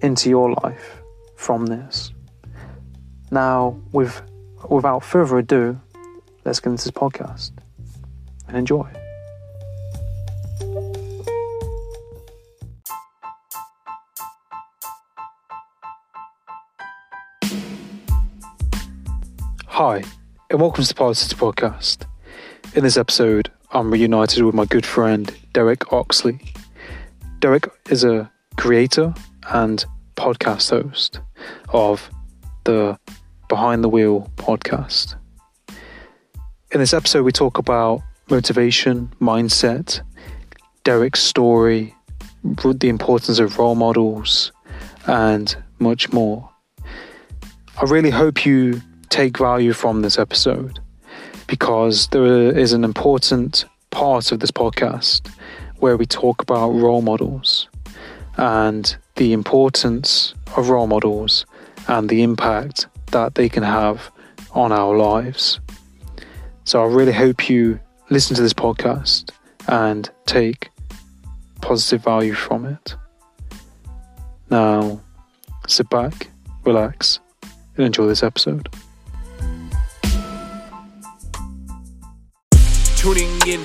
into your life from this. Now, with, without further ado, let's get into this podcast and enjoy. Hi, and welcome to the Podcast. In this episode, I'm reunited with my good friend Derek Oxley. Derek is a creator and podcast host of the Behind the Wheel podcast. In this episode, we talk about motivation, mindset, Derek's story, the importance of role models, and much more. I really hope you take value from this episode because there is an important part of this podcast where we talk about role models and the importance of role models and the impact that they can have on our lives. So I really hope you listen to this podcast and take positive value from it. Now, sit back, relax, and enjoy this episode. Tuning in,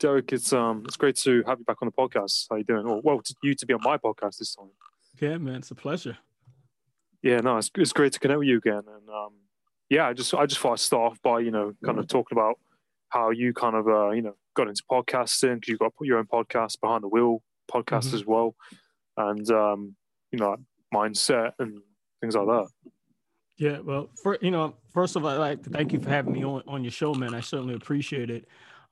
Derek, it's um, it's great to have you back on the podcast. How you doing? Or well, to you to be on my podcast this time. Yeah, man, it's a pleasure. Yeah, no, it's, it's great to connect with you again. And um, yeah, I just I just thought I'd start off by you know kind of talking about how you kind of uh, you know got into podcasting because you got your own podcast behind the wheel podcast Mhm. as well, and um, you know mindset and things like that. Yeah, well, for you know, first of all, I'd like to thank you for having me on, on your show, man. I certainly appreciate it.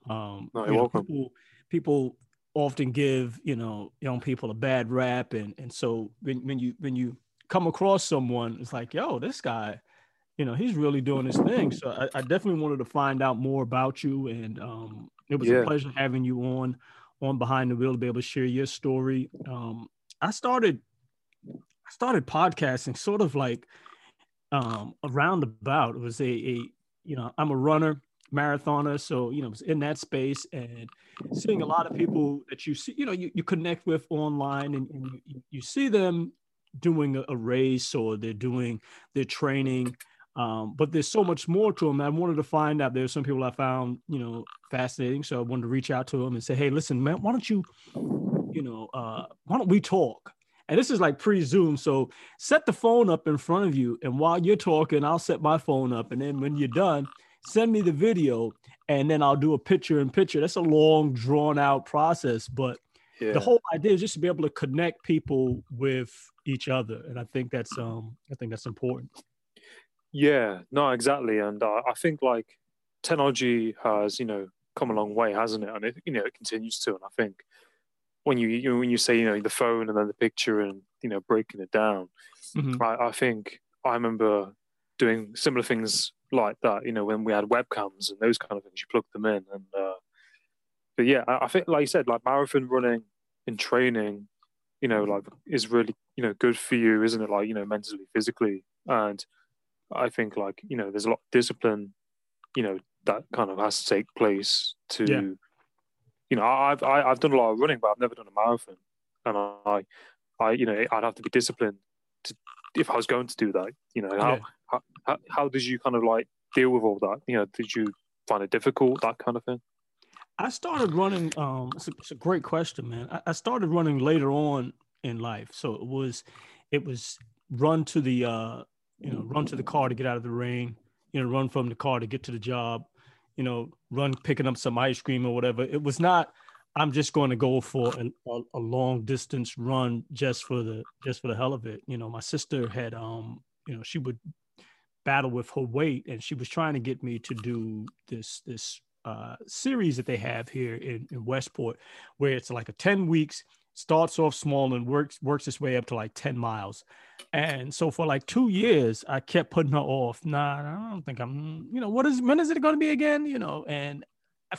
Um, No, know. People, people often give you know young people a bad rap, and and so when when you when you come across someone, it's like, yo, this guy, you know, he's really doing his thing. So I, I definitely wanted to find out more about you, and um, it was Yeah. a pleasure having you on on behind the wheel to be able to share your story. Um, I started I started podcasting sort of like um around about it was a, a you know i'm a runner marathoner so you know in that space and seeing a lot of people that you see you know you, you connect with online and, and you, you see them doing a, a race or they're doing their training um, but there's so much more to them i wanted to find out there's some people i found you know fascinating so i wanted to reach out to them and say hey listen man why don't you you know uh, why don't we talk? And this is like pre-zoom so set the phone up in front of you and while you're talking i'll set my phone up and then when you're done send me the video and then i'll do a picture in picture that's a long drawn out process but Yeah, the whole idea is just to be able to connect people with each other and i think that's um i think that's important yeah, no, exactly. And uh, I think like technology has you know come a long way, hasn't it? And it you know it continues to. And I think when you, you when you say you know the phone and then the picture and you know breaking it down, Mhm. I, I think I remember doing similar things like that. You know, when we had webcams and those kind of things, you plug them in, and uh, but yeah, I, I think like you said, like marathon running and training, you know, like is really, you know, good for you, isn't it? Like, you know, mentally, physically. And I think like, you know, there's a lot of discipline, you know, that kind of has to take place to, yeah. you know, I've, I, have i have done a lot of running, but I've never done a marathon. And I, I, you know, I'd have to be disciplined to, if I was going to do that, you know, how, yeah. How, how did you kind of like deal with all that? You know, did you find it difficult, that kind of thing? I started running. Um, it's a, it's a great question, man. I, I, started running later on in life, so it was, it was run to the, uh, you know, run to the car to get out of the rain. You know, run from the car to get to the job. You know, run picking up some ice cream or whatever. It was not. I'm just going to go for a, a long distance run just for the just for the hell of it. You know, my sister had um, you know, she would battle with her weight, and she was trying to get me to do this this uh, series that they have here in, in Westport, where it's like a 10 weeks, starts off small and works works its way up to like 10 miles. And so for like two years, I kept putting her off. Nah, I don't think I'm, you know, what is when is it gonna be again? You know, and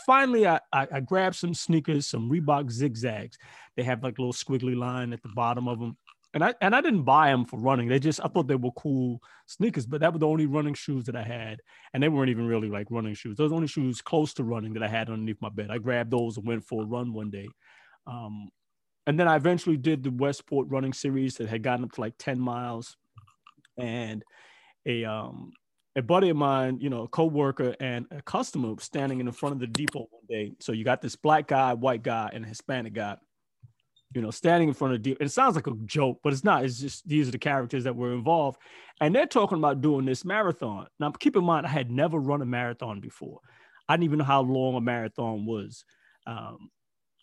finally I, I, I grabbed some sneakers, some Reebok zigzags. They have like a little squiggly line at the bottom of them and I and I didn't buy them for running. They just I thought they were cool sneakers, but that were the only running shoes that I had, and they weren't even really like running shoes. Those only shoes close to running that I had underneath my bed. I grabbed those and went for a run one day, um, and then I eventually did the Westport running series that had gotten up to like ten miles, and a um a buddy of mine, you know, a co-worker and a customer standing in the front of the depot one day. So you got this black guy, white guy, and Hispanic guy you know, standing in front of deer. It sounds like a joke, but it's not. It's just these are the characters that were involved. And they're talking about doing this marathon. Now, keep in mind, I had never run a marathon before. I didn't even know how long a marathon was. Um,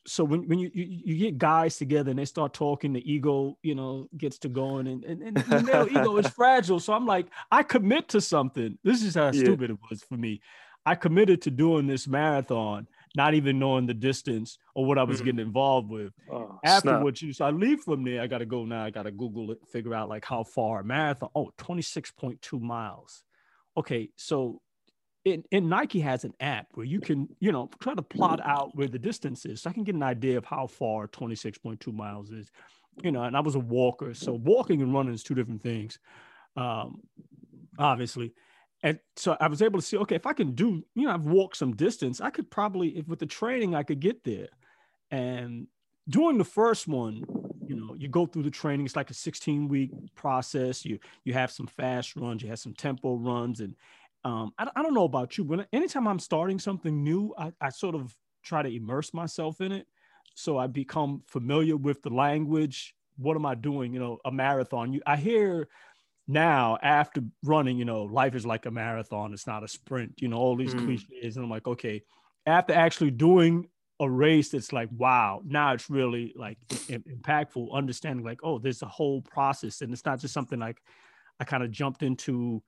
so when, when you, you, you get guys together and they start talking, the ego, you know, gets to going and, and, and the male ego is fragile. So I'm like, I commit to something. This is how yeah. stupid it was for me. I committed to doing this marathon not even knowing the distance or what I was mm. getting involved with. Oh, what you so I leave from there. I got to go now. I got to Google it, figure out like how far a marathon. Oh, 26.2 miles. Okay, so in, in Nike has an app where you can, you know, try to plot out where the distance is. So I can get an idea of how far 26.2 miles is. You know, and I was a walker. So walking and running is two different things. Um, obviously and so I was able to see, okay, if I can do, you know, I've walked some distance, I could probably, if with the training, I could get there. And doing the first one, you know, you go through the training. It's like a 16 week process. You you have some fast runs, you have some tempo runs, and um, I, I don't know about you, but anytime I'm starting something new, I, I sort of try to immerse myself in it. So I become familiar with the language. What am I doing? You know, a marathon. You, I hear now after running, you know, life is like a marathon, it's not a sprint, you know, all these mm. cliches. And I'm like, okay, after actually doing a race that's like, wow, now it's really like impactful, understanding like, oh, there's a whole process. And it's not just something like I kind of jumped into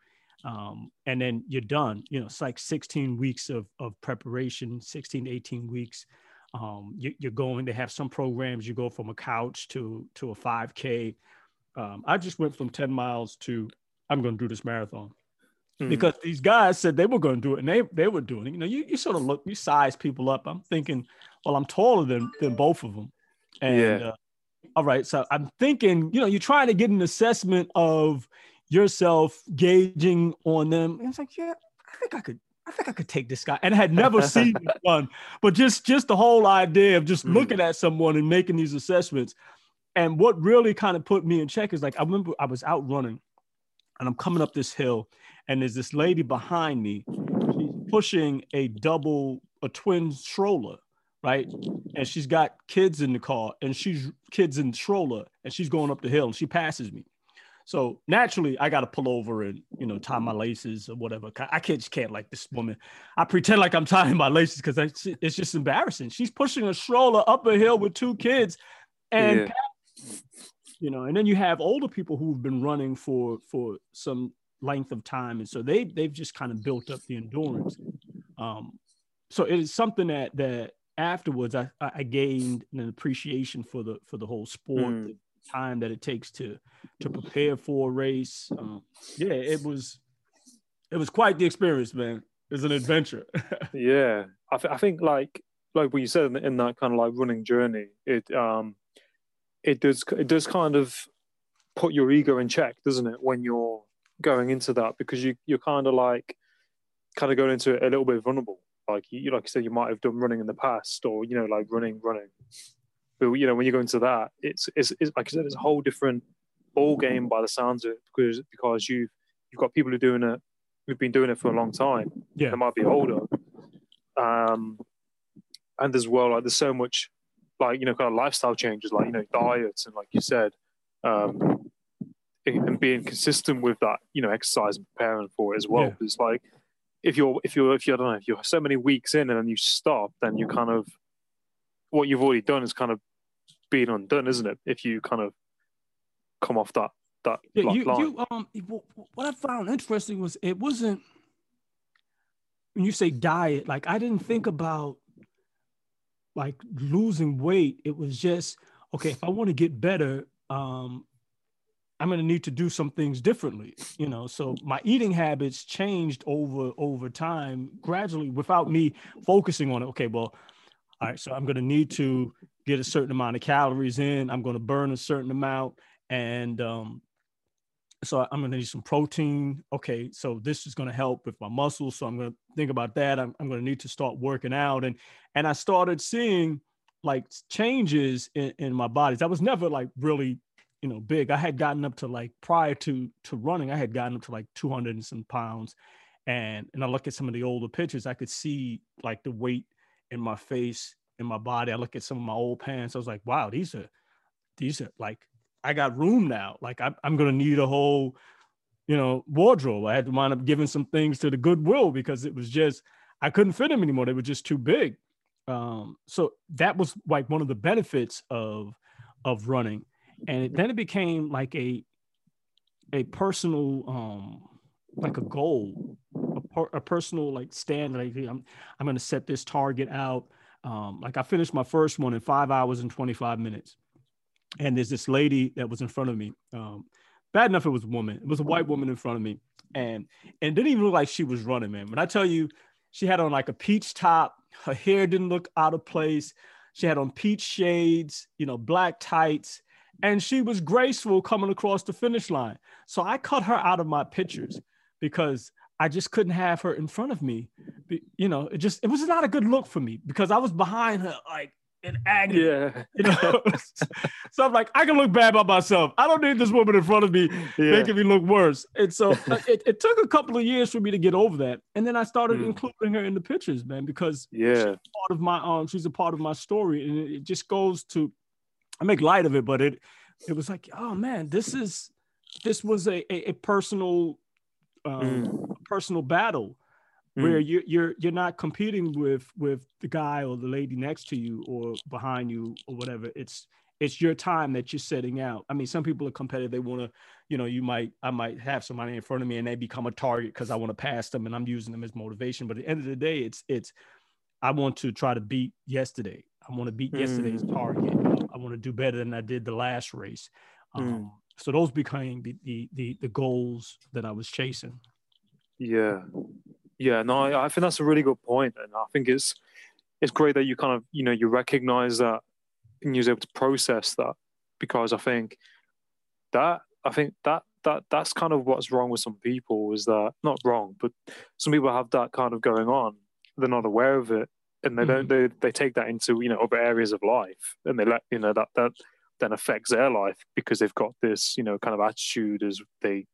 um, and then you're done. You know, it's like 16 weeks of, of preparation, 16 18 weeks. Um, you, are going to have some programs, you go from a couch to to a 5K um, I just went from 10 miles to I'm going to do this marathon mm-hmm. because these guys said they were going to do it and they, they were doing it. You know, you, you sort of look, you size people up. I'm thinking, well, I'm taller than, than both of them. And yeah. uh, all right. So I'm thinking, you know, you're trying to get an assessment of yourself gauging on them. And it's like, yeah, I think I could, I think I could take this guy. And I had never seen one, but just just the whole idea of just mm. looking at someone and making these assessments. And what really kind of put me in check is like I remember I was out running and I'm coming up this hill and there's this lady behind me. She's pushing a double, a twin stroller, right? And she's got kids in the car and she's kids in the stroller and she's going up the hill and she passes me. So naturally, I got to pull over and you know tie my laces or whatever. I can't just can't like this woman. I pretend like I'm tying my laces because it's just embarrassing. She's pushing a stroller up a hill with two kids, and yeah you know and then you have older people who've been running for for some length of time. And so they they've just kind of built up the endurance. Um so it is something that that afterwards i i gained an appreciation for the for the whole sport mm. the time that it takes to to prepare for a race. Um, yeah it was it was quite the experience man. It's an adventure. Yeah. I, th- I think like like what you said in, in that kind of like running journey it um it does it does kind of put your ego in check, doesn't it, when you're going into that because you you're kind of like kind of going into it a little bit vulnerable. Like you, like I said, you might have done running in the past, or you know, like running, running. But you know, when you go into that, it's it's, it's like I said, it's a whole different ball game by the sounds of it because because you've you've got people who are doing it who've been doing it for a long time. Yeah. They might be older. Um, and as well, like there's so much like you know kind of lifestyle changes, like you know diets and like you said, um, and being consistent with that, you know, exercise and preparing for it as well. Yeah. It's like if you're if you're if you I don't know if you're so many weeks in and then you stop, then you kind of what you've already done is kind of being undone, isn't it? If you kind of come off that that Yeah, you, line. you um what I found interesting was it wasn't when you say diet, like I didn't think about like losing weight. It was just okay, if I want to get better, um I'm going to need to do some things differently, you know. So my eating habits changed over over time gradually without me focusing on it. Okay, well, all right, so I'm going to need to get a certain amount of calories in. I'm going to burn a certain amount and um so I'm going to need some protein. Okay, so this is going to help with my muscles. So I'm going to think about that. I'm, I'm going to need to start working out, and and I started seeing like changes in, in my bodies. I was never like really, you know, big. I had gotten up to like prior to to running, I had gotten up to like 200 and some pounds, and and I look at some of the older pictures, I could see like the weight in my face, in my body. I look at some of my old pants. I was like, wow, these are these are like I got room now. Like I'm, I'm gonna need a whole, you know, wardrobe. I had to wind up giving some things to the Goodwill because it was just I couldn't fit them anymore. They were just too big. Um, so that was like one of the benefits of of running, and it, then it became like a a personal um like a goal, a, per, a personal like standard. Like I'm I'm gonna set this target out. Um, like I finished my first one in five hours and 25 minutes and there's this lady that was in front of me. Um, bad enough it was a woman. It was a white woman in front of me, and and didn't even look like she was running, man. When I tell you, she had on like a peach top. Her hair didn't look out of place. She had on peach shades, you know, black tights, and she was graceful coming across the finish line. So I cut her out of my pictures because I just couldn't have her in front of me. You know, it just it was not a good look for me because I was behind her like in agony. yeah, You know, so I'm like, I can look bad by myself. I don't need this woman in front of me yeah, making me look worse. And so uh, it, it took a couple of years for me to get over that. And then I started Mm. including her in the pictures, man, because yeah, part of my um, she's a part of my story, and it, it just goes to, I make light of it, but it, it was like, oh man, this is, this was a a, a personal, um, Mm. personal battle where you, you're you're not competing with with the guy or the lady next to you or behind you or whatever. It's it's your time that you're setting out. I mean, some people are competitive. They want to, you know, you might I might have somebody in front of me and they become a target because I want to pass them and I'm using them as motivation. But at the end of the day, it's it's I want to try to beat yesterday. I want to beat yesterday's Mm. target. I want to do better than I did the last race. Um, Mm. So those became the, the the the goals that I was chasing. Yeah, yeah. No, I, I think that's a really good point, and I think it's it's great that you kind of you know you recognize that and you're able to process that because I think that I think that that that's kind of what's wrong with some people is that not wrong, but some people have that kind of going on. They're not aware of it, and they don't. Mm-hmm. They they take that into you know other areas of life, and they let you know that that then affects their life because they've got this you know kind of attitude as they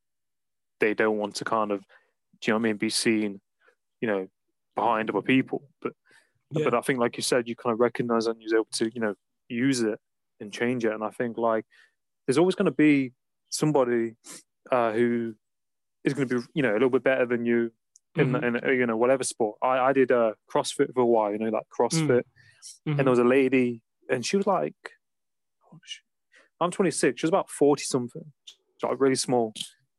they don't want to kind of do you know what I mean be seen you know behind other people. But Yeah. but I think like you said you kind of recognize and you're able to you know use it and change it. And I think like there's always going to be somebody uh, who is going to be you know a little bit better than you in, Mhm. in you know whatever sport. I, I did uh, CrossFit for a while you know like CrossFit. Mhm. and there was a lady and she was like oh, she- I'm 26 she was about 40 something. Like really small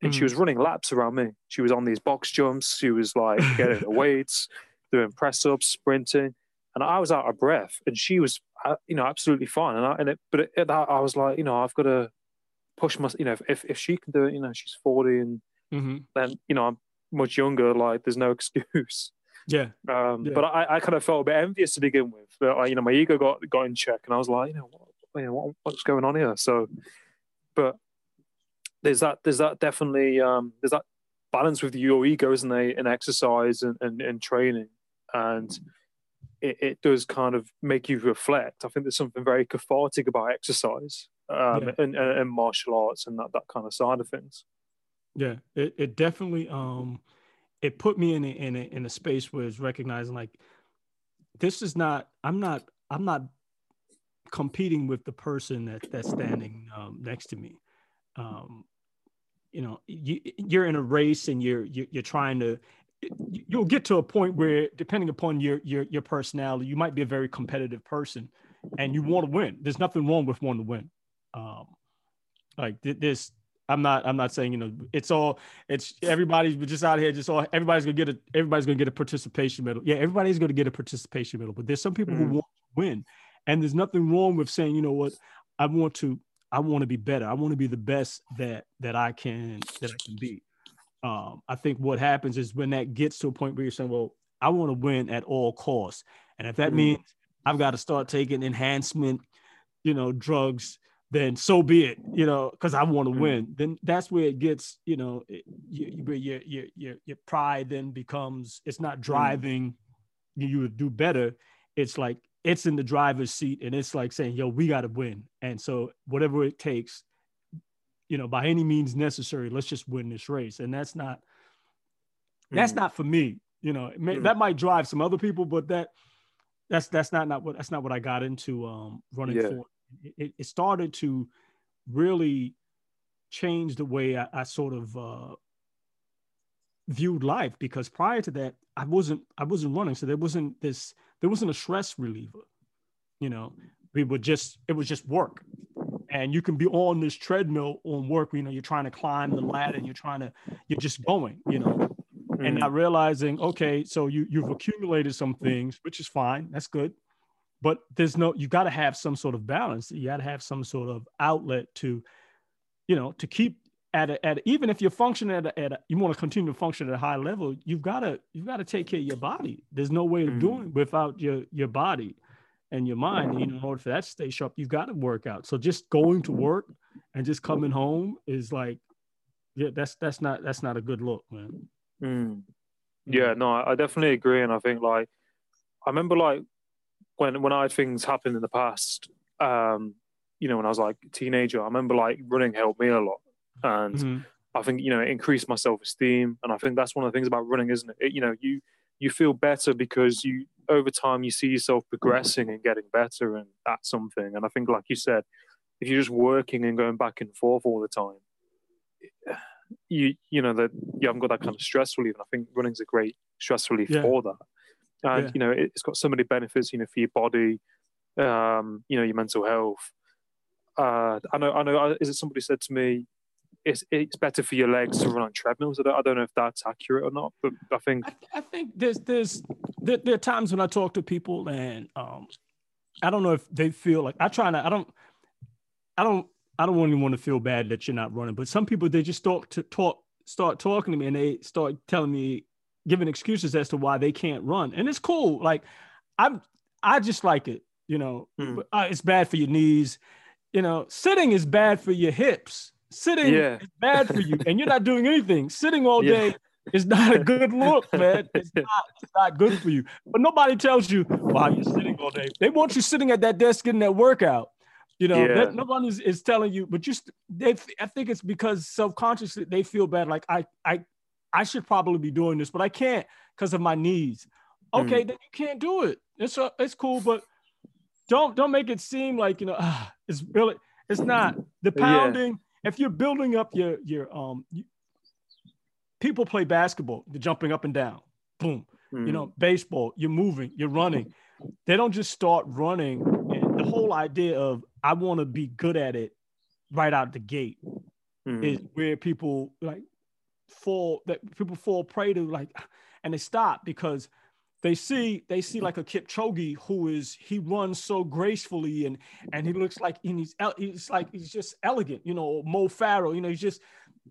and she Mhm. was running laps around me she was on these box jumps she was like getting the weights doing press ups sprinting and I was out of breath and she was uh, you know absolutely fine and I and it but it, it, I was like you know I've got to push my you know if, if she can do it you know she's 40 and Mhm. then you know I'm much younger like there's no excuse Yeah. um, Yeah. But I, I kind of felt a bit envious to begin with. But I, you know, my ego got got in check, and I was like, you know, what, you know, what, what's going on here? So, but there's that there's that definitely um, there's that balance with your ego, isn't there, in exercise and, and, and training, and it, it, does kind of make you reflect. I think there's something very cathartic about exercise um, yeah. and, and, and, martial arts and that, that kind of side of things. Yeah, it, it definitely um, it put me in a, in a, in a space where it's recognizing like this is not I'm not I'm not competing with the person that that's standing um, next to me. Um, you know, you, you're in a race and you're, you're you're trying to. You'll get to a point where, depending upon your your your personality, you might be a very competitive person, and you want to win. There's nothing wrong with wanting to win. Um, like this, I'm not. I'm not saying you know. It's all. It's everybody's just out here. Just all. Everybody's gonna get a. Everybody's gonna get a participation medal. Yeah, everybody's gonna get a participation medal. But there's some people mm-hmm. who want to win, and there's nothing wrong with saying, you know what, I want to, I want to be better. I want to be the best that that I can that I can be. Um, I think what happens is when that gets to a point where you're saying, well, I want to win at all costs, and if that mm-hmm. means I've got to start taking enhancement, you know, drugs, then so be it, you know, because I want to mm-hmm. win. Then that's where it gets, you know, your your your your, your pride then becomes it's not mm-hmm. driving you to do better. It's like it's in the driver's seat and it's like saying, yo, we got to win. And so whatever it takes, you know, by any means necessary, let's just win this race. And that's not, that's mm. not for me, you know, may, mm. that might drive some other people, but that, that's, that's not, not what, that's not what I got into um, running yeah. for. It, it, started to really change the way I, I sort of uh, viewed life because prior to that, I wasn't, I wasn't running. So there wasn't this, there wasn't a stress reliever. You know, we would just it was just work. And you can be on this treadmill on work, you know, you're trying to climb the ladder and you're trying to, you're just going, you know, mm. and not realizing, okay, so you you've accumulated some things, which is fine, that's good. But there's no, you got to have some sort of balance. You got to have some sort of outlet to, you know, to keep at a, at a, even if you're functioning at a, at a, you want to continue to function at a high level, you've got to you've got to take care of your body. There's no way of mm. doing it without your your body and your mind. And, you know, in order for that to stay sharp, you've got to work out. So just going to work and just coming home is like, yeah, that's that's not that's not a good look, man. Mm. Yeah, no, I definitely agree, and I think like I remember like when when I had things happen in the past, um, you know, when I was like a teenager, I remember like running helped me a lot and mm-hmm. I think you know it increased my self esteem, and I think that's one of the things about running, isn't it? it? You know, you you feel better because you over time you see yourself progressing and getting better and at something. And I think, like you said, if you're just working and going back and forth all the time, you you know that you haven't got that kind of stress relief. And I think running's a great stress relief yeah. for that. And yeah. you know, it's got so many benefits. You know, for your body, um, you know, your mental health. Uh, I know, I know. Is it somebody said to me? It's it's better for your legs to run on treadmills. I don't, I don't know if that's accurate or not, but I think I, I think there's there's there, there, are times when I talk to people and um, I don't know if they feel like I try to I don't I don't I don't really want to feel bad that you're not running, but some people they just start to talk start talking to me and they start telling me giving excuses as to why they can't run, and it's cool. Like I'm I just like it, you know. Hmm. Uh, it's bad for your knees. You know, sitting is bad for your hips Sitting yeah. is bad for you, and you're not doing anything. Sitting all day is not a good look, man. It's not, it's not good for you. But nobody tells you, "Wow, you're sitting all day." They want you sitting at that desk getting that workout. You know, yeah. that, no one is, is telling you, but just they. I think it's because subconsciously they feel bad. Like I, I, I should probably be doing this, but I can't because of my knees. Okay, mm. then you can't do it. It's a, it's cool, but don't don't make it seem like you know uh, it's really it's not the pounding if you're building up your your um you, people play basketball, they're jumping up and down, boom. Mm. You know, mm. baseball, you're moving, you're running. They don't just start running. And the whole idea of I want to be good at it right out the gate mm. is where people like fall that people fall prey to like and they stop because they see they see like a Kipchoge who is he runs so gracefully and and he looks like and he's he's like he's just elegant, you know, Mo Farah, you know, he's just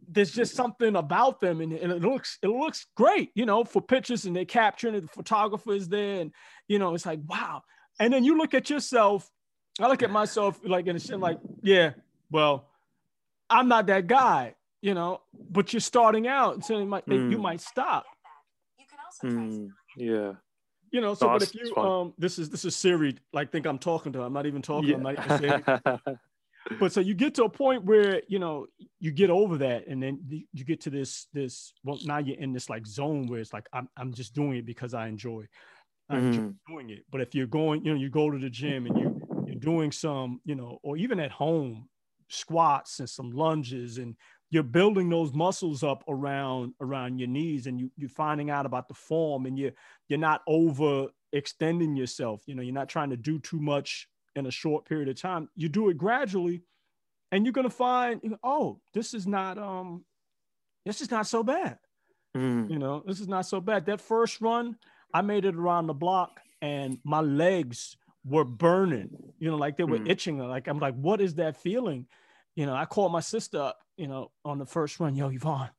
there's just something about them and, and it looks it looks great, you know, for pictures and they're capturing it, the photographer is there and you know, it's like wow. And then you look at yourself I look at myself like in a shit like, yeah, well, I'm not that guy, you know, but you're starting out, so you might mm. you might stop. Mm, yeah. You know, so no, but if you um this is this is Siri, like think I'm talking to her. I'm not even talking, yeah. I'm not even saying but so you get to a point where you know you get over that and then you get to this this well now you're in this like zone where it's like i'm, I'm just doing it because i enjoy i mm-hmm. enjoy doing it but if you're going you know you go to the gym and you you're doing some you know or even at home squats and some lunges and you're building those muscles up around around your knees and you you're finding out about the form and you you're not over extending yourself you know you're not trying to do too much in a short period of time. You do it gradually, and you're gonna find, oh, this is not um, this is not so bad. Mm. You know, this is not so bad. That first run, I made it around the block, and my legs were burning. You know, like they were mm. itching. Like I'm like, what is that feeling? You know, I called my sister up. You know, on the first run, yo, Yvonne.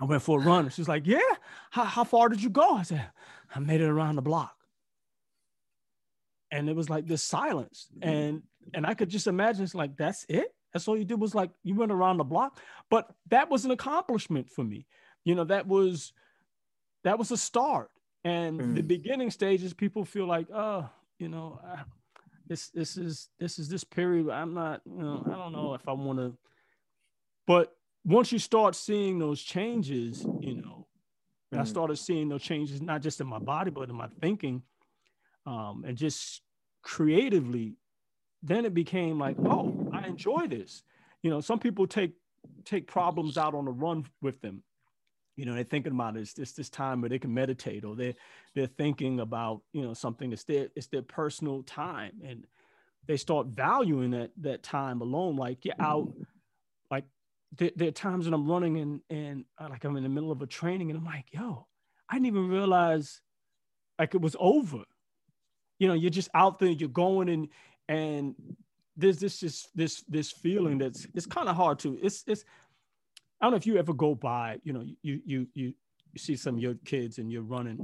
I went for a run. She's like, yeah. How, how far did you go? I said, I made it around the block and it was like this silence and and i could just imagine it's like that's it that's all you did was like you went around the block but that was an accomplishment for me you know that was that was a start and mm. the beginning stages people feel like oh you know I, this this is this is this period i'm not you know i don't know if i want to but once you start seeing those changes you know mm. i started seeing those changes not just in my body but in my thinking um, and just creatively, then it became like, oh, I enjoy this. You know, some people take take problems out on the run with them. You know, they're thinking about it. It's this this time where they can meditate, or they're they're thinking about you know something It's their it's their personal time, and they start valuing that that time alone. Like you're out, there, there, are times when I'm running and and uh, like I'm in the middle of a training, and I'm like, yo, I didn't even realize like it was over. You know you're just out there you're going and and there's this just this this feeling that's it's kind of hard to it's it's i don't know if you ever go by you know you you you you see some of your kids and you're running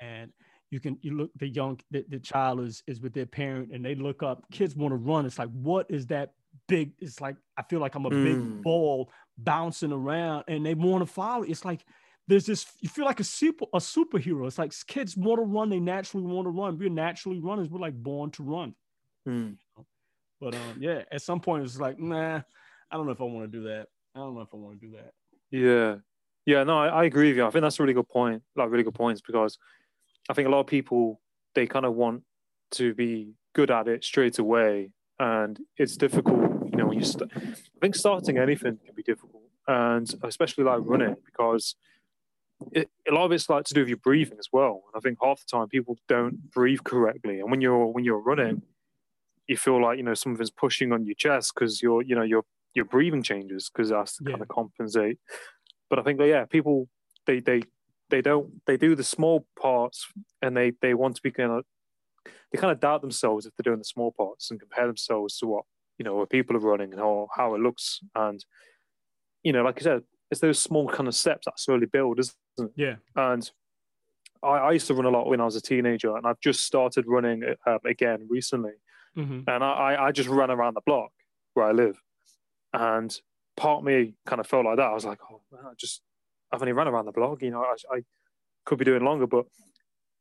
and you can you look the young the, the child is is with their parent and they look up kids want to run. It's like what is that big it's like i feel like i'm a mm. big ball bouncing around and they want to follow it's like there's this you feel like a super a superhero. It's like kids want to run, they naturally want to run. We're naturally runners, we're like born to run. Mm. But um, yeah, at some point it's like, nah, I don't know if I want to do that. I don't know if I want to do that. Yeah. Yeah, no, I, I agree with you. I think that's a really good point, like really good points, because I think a lot of people they kind of want to be good at it straight away, and it's difficult. You know, when you st- I think starting anything can be difficult, and especially like running because it, a lot of it's like to do with your breathing as well. And I think half the time people don't breathe correctly. And when you're when you're running, you feel like you know something's pushing on your chest because your you know your your breathing changes because that's to yeah. kind of compensate. But I think that, yeah, people they they they don't they do the small parts and they they want to be kind of they kind of doubt themselves if they're doing the small parts and compare themselves to what you know where people are running and how how it looks and you know like I said it's those small kind of steps that slowly build, isn't it? Yeah. And I, I used to run a lot when I was a teenager, and I've just started running um, again recently. Mm-hmm. And I, I just ran around the block where I live, and part of me kind of felt like that. I was like, oh man, I just I've only run around the block. You know, I, I could be doing longer, but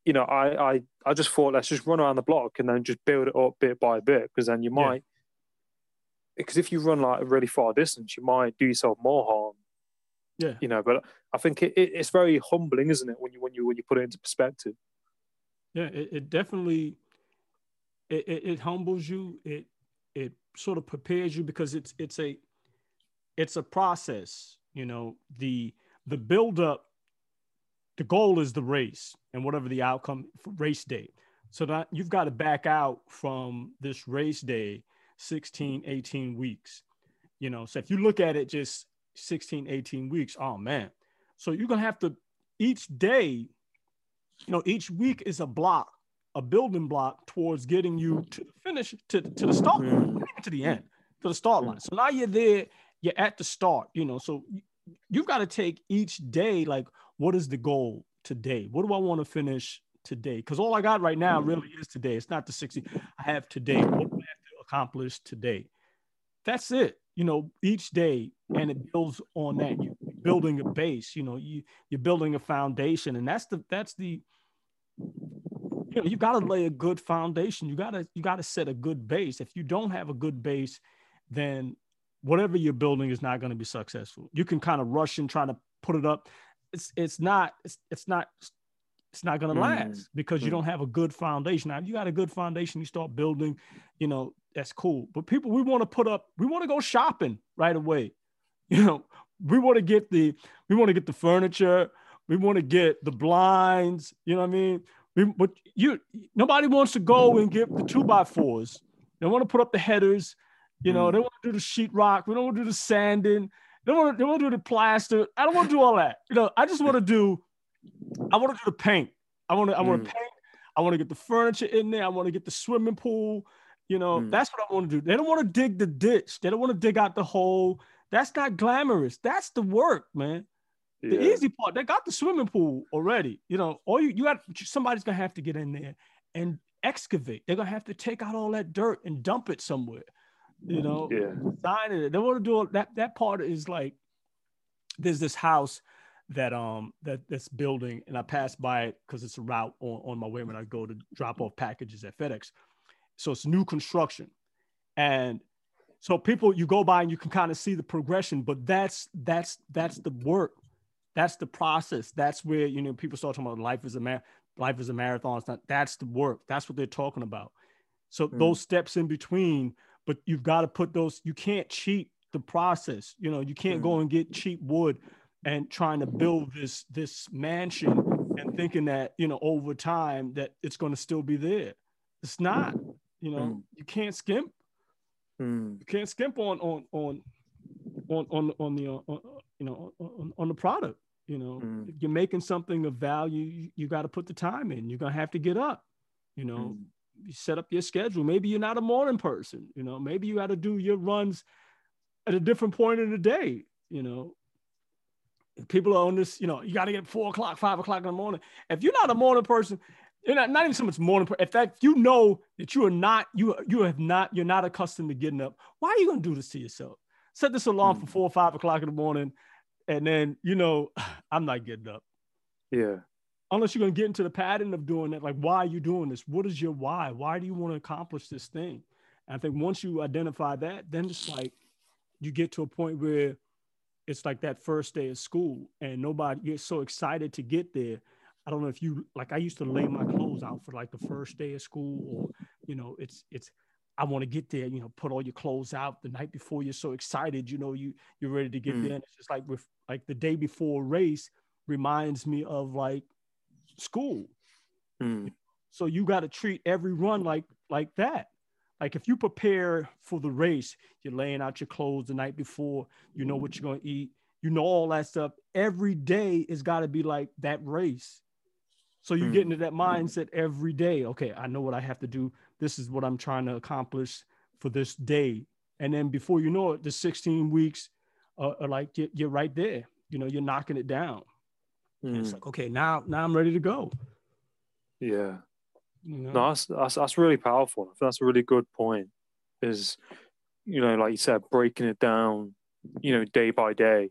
you know, I, I I just thought let's just run around the block and then just build it up bit by bit, because then you might. Because if you run like a really far distance, you might do yourself more harm yeah, you know. But I think it, it, it's very humbling, isn't it, when you when you when you put it into perspective. Yeah, it, it definitely it, it, it humbles you. It it sort of prepares you because it's it's a it's a process. You know, the the build up. The goal is the race and whatever the outcome for race day. So that you've got to back out from this race day 16, 18 weeks. You know, so if you look at it just 16, 18 weeks. Oh man. So you're gonna have to each day, you know, each week is a block, a building block towards getting you to the finish, to, to the start line, to the end, to the start line. So now you're there, you're at the start, you know. So you've got to take each day, like, what is the goal today? What do I want to finish today because all I got right now really is today. It's not the 60. I have today. What do I have to accomplish today? That's it. You know, each day, and it builds on that. You're building a base. You know, you you're building a foundation, and that's the that's the you know you got to lay a good foundation. You gotta you gotta set a good base. If you don't have a good base, then whatever you're building is not going to be successful. You can kind of rush and try to put it up. It's it's not it's, it's not it's not going to mm. last because you don't have a good foundation. Now, if you got a good foundation, you start building, you know, that's cool. But people, we want to put up, we want to go shopping right away. You know, we want to get the, we want to get the furniture, we want to get the blinds. You know what I mean? We, but you, nobody wants to go and get the two by fours. They want to put up the headers. You know, mm. they want to do the sheetrock. We don't want to do the sanding. They want to, they want to do the plaster. I don't want to do all that. You know, I just want to do I want to do the paint. I want to. I want to mm. paint. I want to get the furniture in there. I want to get the swimming pool. You know, mm. that's what I want to do. They don't want to dig the ditch. They don't want to dig out the hole. That's not glamorous. That's the work, man. Yeah. The easy part, they got the swimming pool already. You know, all you you got somebody's gonna have to get in there and excavate. They're gonna have to take out all that dirt and dump it somewhere. You know, yeah. Sign it. They want to do that. That part is like there's this house that um that that's building and I pass by it because it's a route on, on my way when I go to drop off packages at FedEx. So it's new construction. And so people you go by and you can kind of see the progression, but that's that's that's the work. That's the process. That's where you know people start talking about life is a mar- life is a marathon. It's not that's the work. That's what they're talking about. So mm. those steps in between, but you've got to put those, you can't cheat the process. You know, you can't mm. go and get cheap wood and trying to build this this mansion and thinking that you know over time that it's going to still be there it's not you know mm. you can't skimp mm. you can't skimp on on on on on, on the uh, on, you know on, on, the product you know mm. you're making something of value you, you got to put the time in you're going to have to get up you know hmm. you set up your schedule maybe you're not a morning person you know maybe you got to do your runs at a different point in the day you know people are on this, you know, you got to get four o'clock, five o'clock in the morning. If you're not a morning person, you're not, not even so much morning. In fact, you know that you are not, you you have not, you're not accustomed to getting up. Why are you going to do this to yourself? Set this alarm mm-hmm. for four or five o'clock in the morning, and then you know, I'm not getting up. Yeah. Unless you're going to get into the pattern of doing that, like why are you doing this? What is your why? Why do you want to accomplish this thing? And I think once you identify that, then it's like you get to a point where it's like that first day of school and nobody you're so excited to get there. I don't know if you like i used to lay my clothes out for like the first day of school or you know it's it's i want to get there you know put all your clothes out the night before. You're so excited you know you you're ready to get mm. there. And it's just like with like the day before race reminds me of like school. Mm. so you got to treat every run like like that like if you prepare for the race, you're laying out your clothes the night before, you know what you're going to eat, you know all that stuff. Every day has got to be like that race. So you mm. get into that mindset every day. Okay, I know what I have to do. This is what I'm trying to accomplish for this day. And then before you know it, the 16 weeks are, are like you're, you're, right there. You know, you're knocking it down. Mm. it's like, okay, now now I'm ready to go. Yeah. You know? No, that's, that's that's really powerful. That's a really good point. Is you know, like you said, breaking it down, you know, day by day.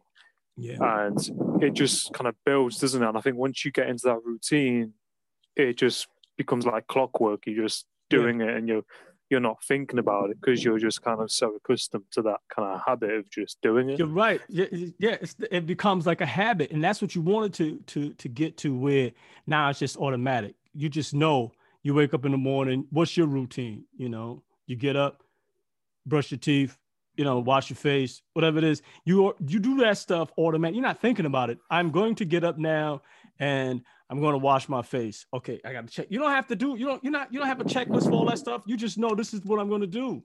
Yeah. And it just kind of builds, doesn't it? And I think once you get into that routine, it just becomes like clockwork. You're just doing yeah. it and you're you're not thinking about it because you're just kind of so accustomed to that kind of habit of just doing it. You're right. Yeah, yeah. it becomes like a habit, and that's what you wanted to to to get to. Where now it's just automatic. You just know you wake up in the morning what's your routine? You know you get up brush your teeth you know wash your face whatever it is. You you do that stuff automatic you're not thinking about it. I'm going to get up now and i'm going to wash my face. Okay i got to check. You don't have to do you don't you're not you don't have a checklist for all that stuff. You just know this is what i'm going to do.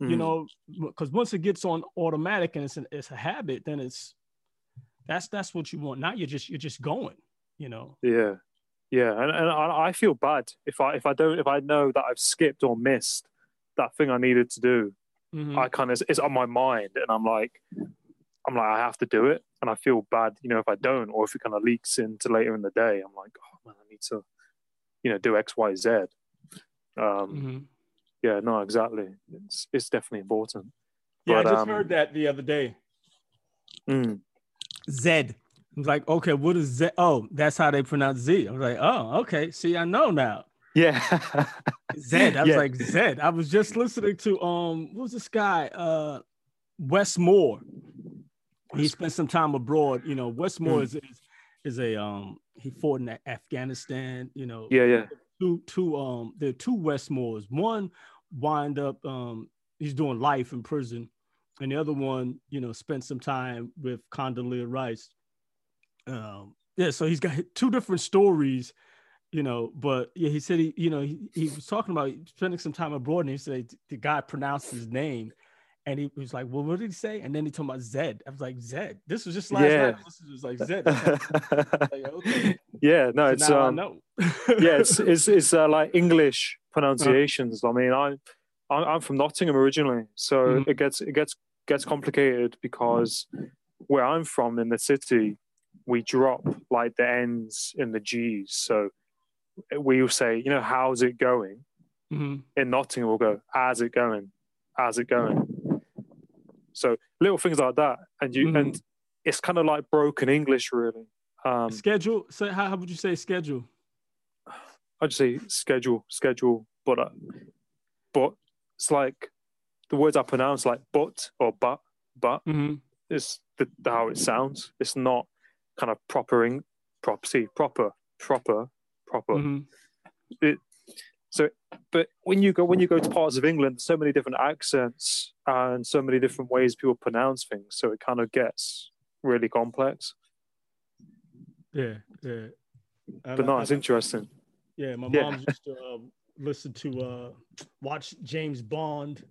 Mm. you know because once it gets on automatic and it's an, it's a habit then it's that's that's what you want. Now you're just you're just going you know? Yeah yeah, and, and I feel bad if I if I don't if I know that I've skipped or missed that thing I needed to do. Mm-hmm. I kind of it's on my mind, and I'm like, I'm like I have to do it, and I feel bad, you know, if I don't, or if it kind of leaks into later in the day. I'm like, oh man, I need to you know do X Y Z. Um, Mhm. Yeah, no, exactly. It's it's definitely important. Yeah, I just um, heard that the other day. Mm. Zed. I was like, okay, what is Z? Oh, that's how they pronounce Z. I was like, oh, okay. See, I know now. Yeah, Zed. I was Yeah. like, Zed. I was just listening to um, what was this guy? Uh Wes Moore. He spent some time abroad. You know, Wes Moore Mm. is, is is a um he fought in Afghanistan, you know, yeah, yeah, two two um there are two Wes Moores. One wind up um he's doing life in prison, and the other one, you know, spent some time with Condoleezza Rice. Um yeah, so he's got two different stories, you know, but yeah, he said he, you know, he, he was talking about spending some time abroad, and he said the guy pronounced his name. And he was like, "Well, what did he say?" And then he told about Zed. I was like, "Zed." This was just last Yeah. night. This was like Zed. like, okay. yeah. No, So it's um, yeah, it's it's, it's uh, like English pronunciations. I mean, I I'm I'm from Nottingham originally, so Mhm. it gets it gets gets complicated because where I'm from in the city, we drop like the ends and the G's. So we will say, you know, how's it going? Mhm. In Nottingham, we'll go, how's it going? How's it going? So little things like that, and you Mhm. and it's kind of like broken English, really. Um, schedule. So how, how would you say schedule? I'd say schedule, schedule, but uh, but it's like the words I pronounce like but or but, but Mm-hmm. is the, the how it sounds. It's not kind of propering, proper in prop see proper proper proper. Mm-hmm. So, but when you go when you go to parts of England, so many different accents and so many different ways people pronounce things. So it kind of gets really complex. Yeah, yeah. I- But no, it's interesting. yeah, my yeah. mom used to uh, listen to uh, watch James Bond.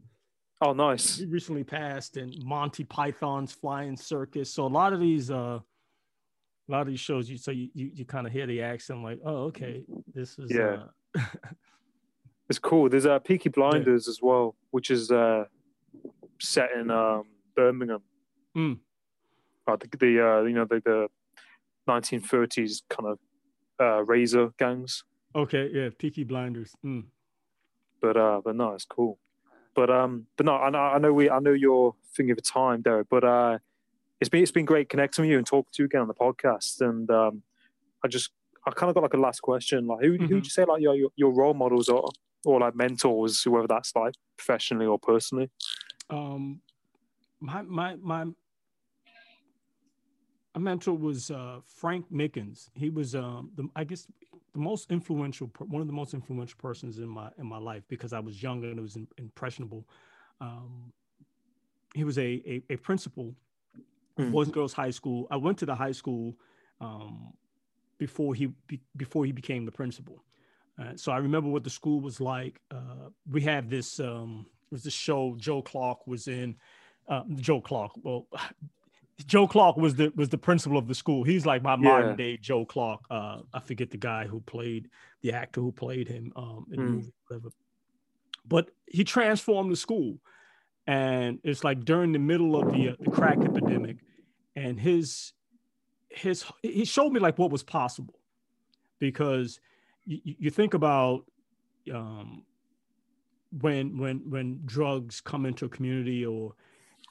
Oh, nice. He recently passed, and Monty Python's Flying Circus. So a lot of these, uh, a lot of these shows, you so you you, you kind of hear the accent, like, oh, okay, this is Yeah. Uh, It's cool. There's uh, Peaky Blinders as well, which is uh, set in um, Birmingham. Mm. Uh, the, the uh, you know the, the 1930s kind of uh, razor gangs, okay, yeah, Peaky Blinders. Mm. but uh, but no, it's cool. But um, but no, I know, I know we I know you're thinking of time, Derek. But uh, it's been it's been great connecting with you and talking to you again on the podcast. And um, I just I kind of got like a last question. Like, who who Mhm. would you say like your your, role models are, or like mentors, whoever that's like professionally or personally? um my my my my mentor was uh frank mickens he was um the, i guess the most influential one of the most influential persons in my in my life because i was young and it was impressionable um he was a a, a principal Mm. boys and girls high school i went to the high school um before he be, before he became the principal uh, so I remember what the school was like. Uh, we have this um, was this show Joe Clark was in. Uh, Joe Clark. Well, Joe Clark was the was the principal of the school. He's like my Yeah. modern day Joe Clark. Uh, I forget the guy who played the actor who played him um, in the Hmm. movie, whatever. But he transformed the school, and it's like during the middle of the uh, the crack epidemic, and his his he showed me like what was possible, because you, you think about um, when when when drugs come into a community or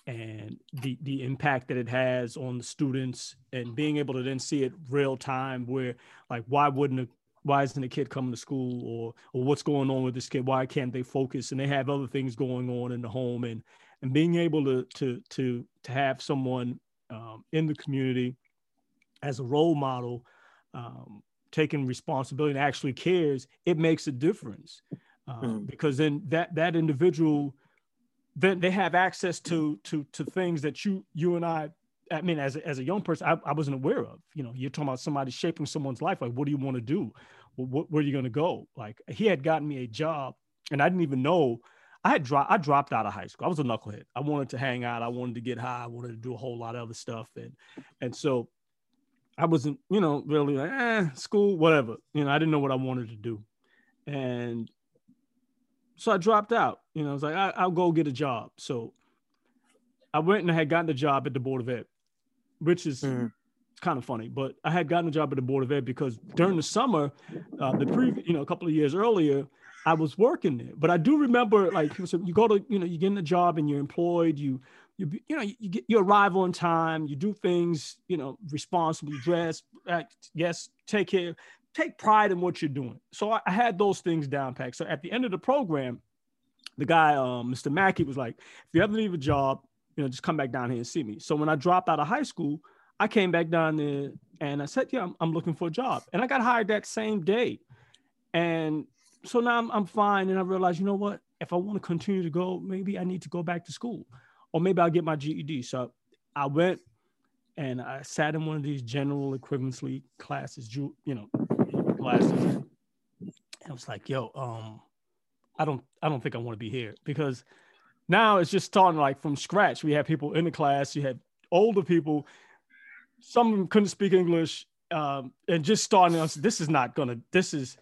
and the the impact that it has on the students and being able to then see it real time where like why wouldn't a, why isn't a kid coming to school or or what's going on with this kid? Why can't they focus? And they have other things going on in the home and and being able to to to to have someone um, in the community as a role model um, taking responsibility and actually cares it makes a difference. Uh, Mm. because then that that individual then they have access to to to things that you you and I I mean as a, as a young person I, I wasn't aware of. You know you're talking about somebody shaping someone's life like what do you want to do? Well, what, where are you going to go? Like he had gotten me a job and I didn't even know I had dropped I dropped out of high school. I was a knucklehead. I wanted to hang out. I wanted to get high. I wanted to do a whole lot of other stuff. And and so I wasn't you know really like eh, school whatever. You know I didn't know what I wanted to do. And so I dropped out. You know, I was like, I, I'll go get a job. So I went and I had gotten a job at the Board of Ed, which is Mm. kind of funny, but I had gotten a job at the board of ed because during the summer, uh, the previous, you know, a couple of years earlier, I was working there. But I do remember, like, people said, you go to, you know, you get in a job and you're employed, you, you, you know, you get you arrive on time, you do things, you know, responsibly, dress, act, yes, take care, take pride in what you're doing. So I, I had those things down packed. So at the end of the program, the guy, um, Mr. Mackey, was like, if you ever leave a job, you know, just come back down here and see me. So when I dropped out of high school, I came back down there and I said, yeah, I'm, I'm looking for a job. And I got hired that same day. And so now I'm, I'm fine. And I realized, you know what? If I want to continue to go, maybe I need to go back to school or maybe I'll get my GED. So I went and I sat in one of these general equivalency classes, you know, classes. And I was like, yo, um, I don't, I don't think I want to be here because now it's just starting like from scratch. We have people in the class, you had older people some couldn't speak English, um, and just starting. Said, this is not gonna. This is.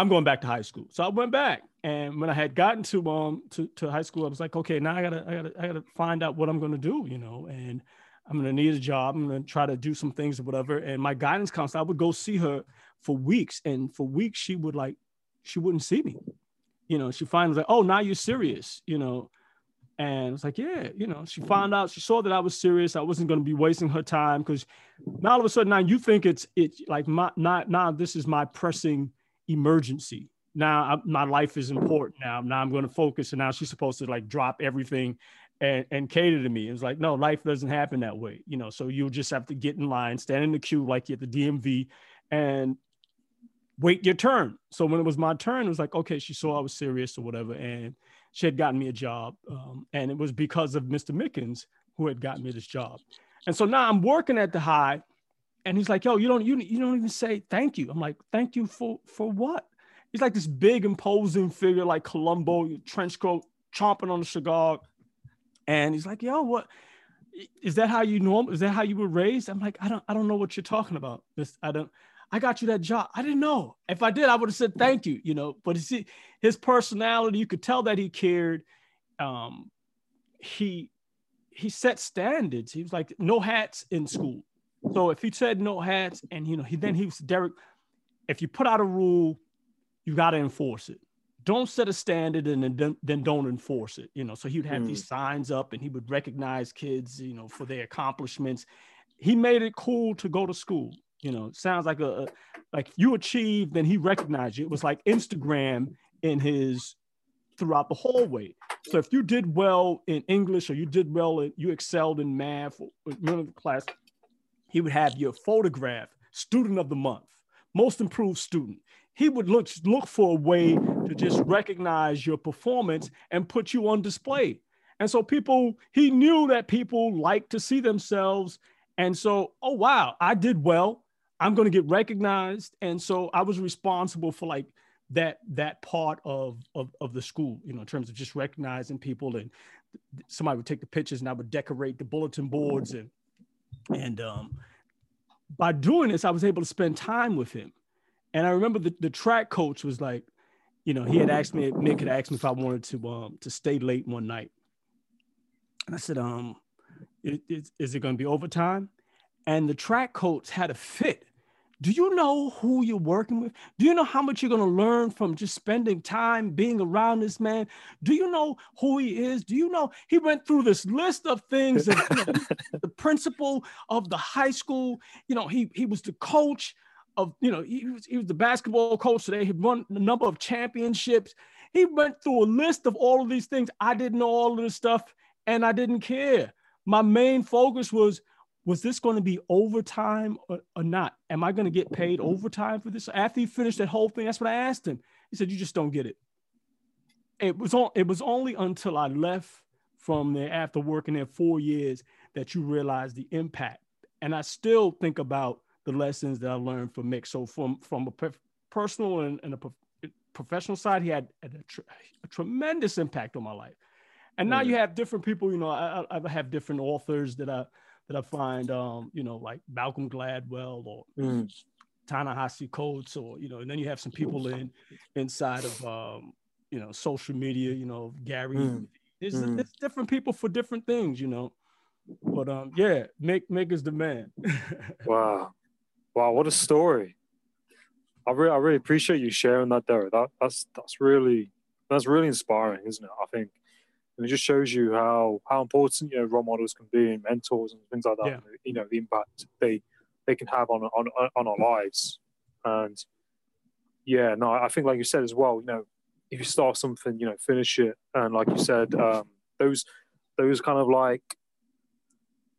I'm going back to high school. So I went back, and when I had gotten to um to, to high school, I was like, okay, now I gotta I gotta I gotta find out what I'm gonna do, you know, and I'm gonna need a job. I'm gonna try to do some things or whatever. And my guidance counselor, I would go see her for weeks, and for weeks she would like, she wouldn't see me. You know, she finally was like, oh, now you're serious, you know. And it's like, yeah, you know, she found out, she saw that I was serious. I wasn't going to be wasting her time because now all of a sudden now you think it's it's like my not now this is my pressing emergency. Now I, my life is important now. Now I'm going to focus. And now she's supposed to like drop everything and, and cater to me. It's like, no, life doesn't happen that way. You know, so you'll just have to get in line, stand in the queue like you're at the DMV and wait your turn. So when it was my turn, it was like, okay, she saw I was serious or whatever. And she had gotten me a job. Um, and it was because of Mr. Mickens who had gotten me this job. And so now I'm working at the high and he's like, yo, you don't, you, you don't even say thank you. I'm like, thank you for, for what? He's like this big imposing figure, like Columbo, trench coat, chomping on a cigar. And he's like, yo, what, is that how you normal? Is that how you were raised? I'm like, I don't, I don't know what you're talking about. This, I don't, I got you that job. I didn't know. If I did, I would have said thank you, you know. But see, his personality, you could tell that he cared. Um, he he set standards. He was like no hats in school. So if he said no hats, and you know, he then he was Derek. If you put out a rule, you got to enforce it. Don't set a standard and then then don't enforce it. You know, so he would have mm. these signs up, and he would recognize kids, you know, for their accomplishments. He made it cool to go to school. You know, sounds like a, a like you achieved, then he recognized you. It was like Instagram in his throughout the hallway. So if you did well in English or you did well, in, you excelled in math or the class, he would have your photograph, student of the month, most improved student. He would look look for a way to just recognize your performance and put you on display. And so people, he knew that people like to see themselves. And so, oh wow, I did well. I'm going to get recognized. And so I was responsible for like that that part of, of of the school, you know, in terms of just recognizing people and somebody would take the pictures and I would decorate the bulletin boards and and um by doing this, I was able to spend time with him. And I remember the, the track coach was like, you know, he had asked me, Mick had asked me if I wanted to um to stay late one night. And I said, um, is, is it going to be overtime? And the track coach had a fit do you know who you're working with? Do you know how much you're going to learn from just spending time being around this man? Do you know who he is? Do you know he went through this list of things? you know, the principal of the high school, you know, he he was the coach of, you know, he was, he was the basketball coach. They had won a number of championships. He went through a list of all of these things. I didn't know all of this stuff and I didn't care. My main focus was was this going to be overtime or, or not? Am I going to get paid overtime for this? After he finished that whole thing, that's what I asked him. He said, "You just don't get it." It was on. It was only until I left from there after working there four years that you realize the impact. And I still think about the lessons that I learned from Mick. So from from a personal and, and a professional side, he had, a, tr- a, tremendous impact on my life. And now you have different people. You know, I, I have different authors that I that I find, um, you know, like Malcolm Gladwell or mm. Ta-Nehisi Coates, or you know, and then you have some people in inside of, um, you know, social media. You know, Gary. Mm. There's, mm. there's different people for different things, you know. But um, yeah, Mick Mick is the man. wow, wow, what a story! I really, I really appreciate you sharing that, Derek. That that's that's really that's really inspiring, isn't it? I think and it just shows you how how important you know role models can be and mentors and things like that. Yeah. And, you know the impact they they can have on on on our lives. And yeah, no, I think like you said as well. You know, if you start something, you know, finish it. And like you said, um, those those kind of like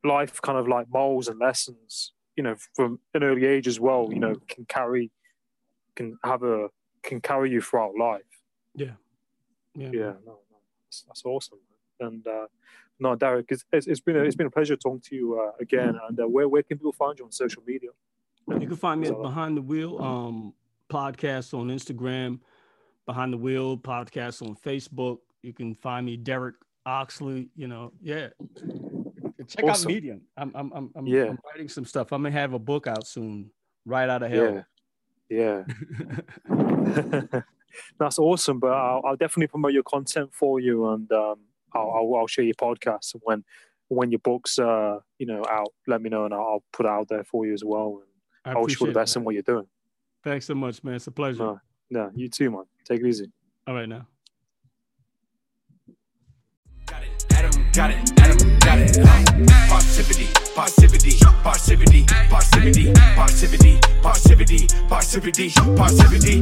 life kind of like morals and lessons, you know, from an early age as well. You know, can carry can have a can carry you throughout life. Yeah. Yeah. Yeah, no, that's, that's awesome. And uh, no, Derek, it's, it's, it's been a, it's been a pleasure talking to you uh, again. And uh, where where can people find you on social media? You can find me at Behind the Wheel um, podcast on Instagram, Behind the Wheel podcast on Facebook. You can find me Derek Oxley. You know, yeah. Check out Awesome. Medium. I'm I'm I'm, I'm, Yeah. I'm writing some stuff. I'm gonna have a book out soon. Right out of hell. Yeah, yeah. that's awesome. But I'll, I'll definitely promote your content for you, and um, I'll, I'll I'll share your podcast when when your books uh you know out. Let me know, and I'll, I'll put it out there for you as well. And I I wish you the it, best in what you're doing. Thanks so much, man. It's a pleasure. No, no, you too, man. Take it easy. All right now. Got it, Adam got it. Uh, Parrsitivity, Parrsitivity, Parrsitivity, Parrsitivity, Parrsitivity, Parrsitivity, Parrsitivity, Parrsitivity, Parrsitivity,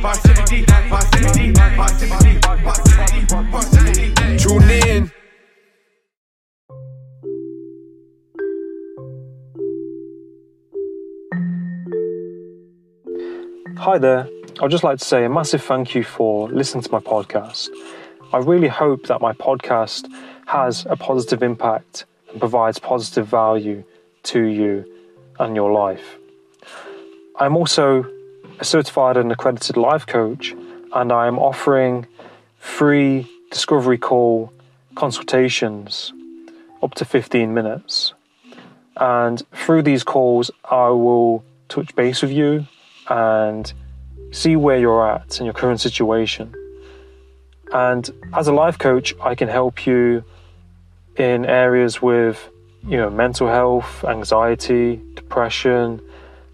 Parrsitivity, Parrsitivity, Parrsitivity, Parrsitivity. Tune in. Hi there. I'd just like to say a massive thank you for listening to my podcast. I really hope that my podcast has a positive impact and provides positive value to you and your life. I'm also a certified and accredited life coach, and I am offering free discovery call consultations up to 15 minutes. And through these calls, I will touch base with you and see where you're at in your current situation. And as a life coach, I can help you in areas with, you know, mental health, anxiety, depression,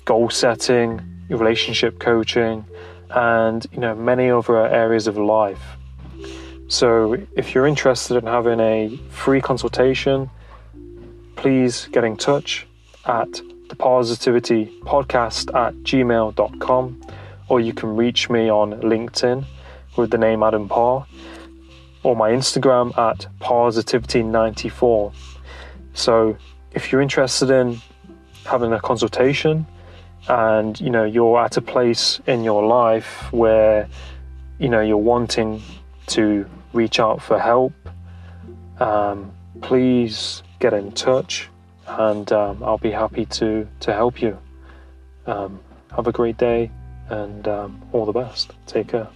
goal setting, relationship coaching, and you know, many other areas of life. So if you're interested in having a free consultation, please get in touch at the Parrsitivity podcast at gmail.com or you can reach me on LinkedIn with the name Adam Parr or my Instagram at Parrsitivity94. So if you're interested in having a consultation and you know you're at a place in your life where you know you're wanting to reach out for help um, please get in touch and um, I'll be happy to to help you. Um, have a great day and um, all the best. Take care.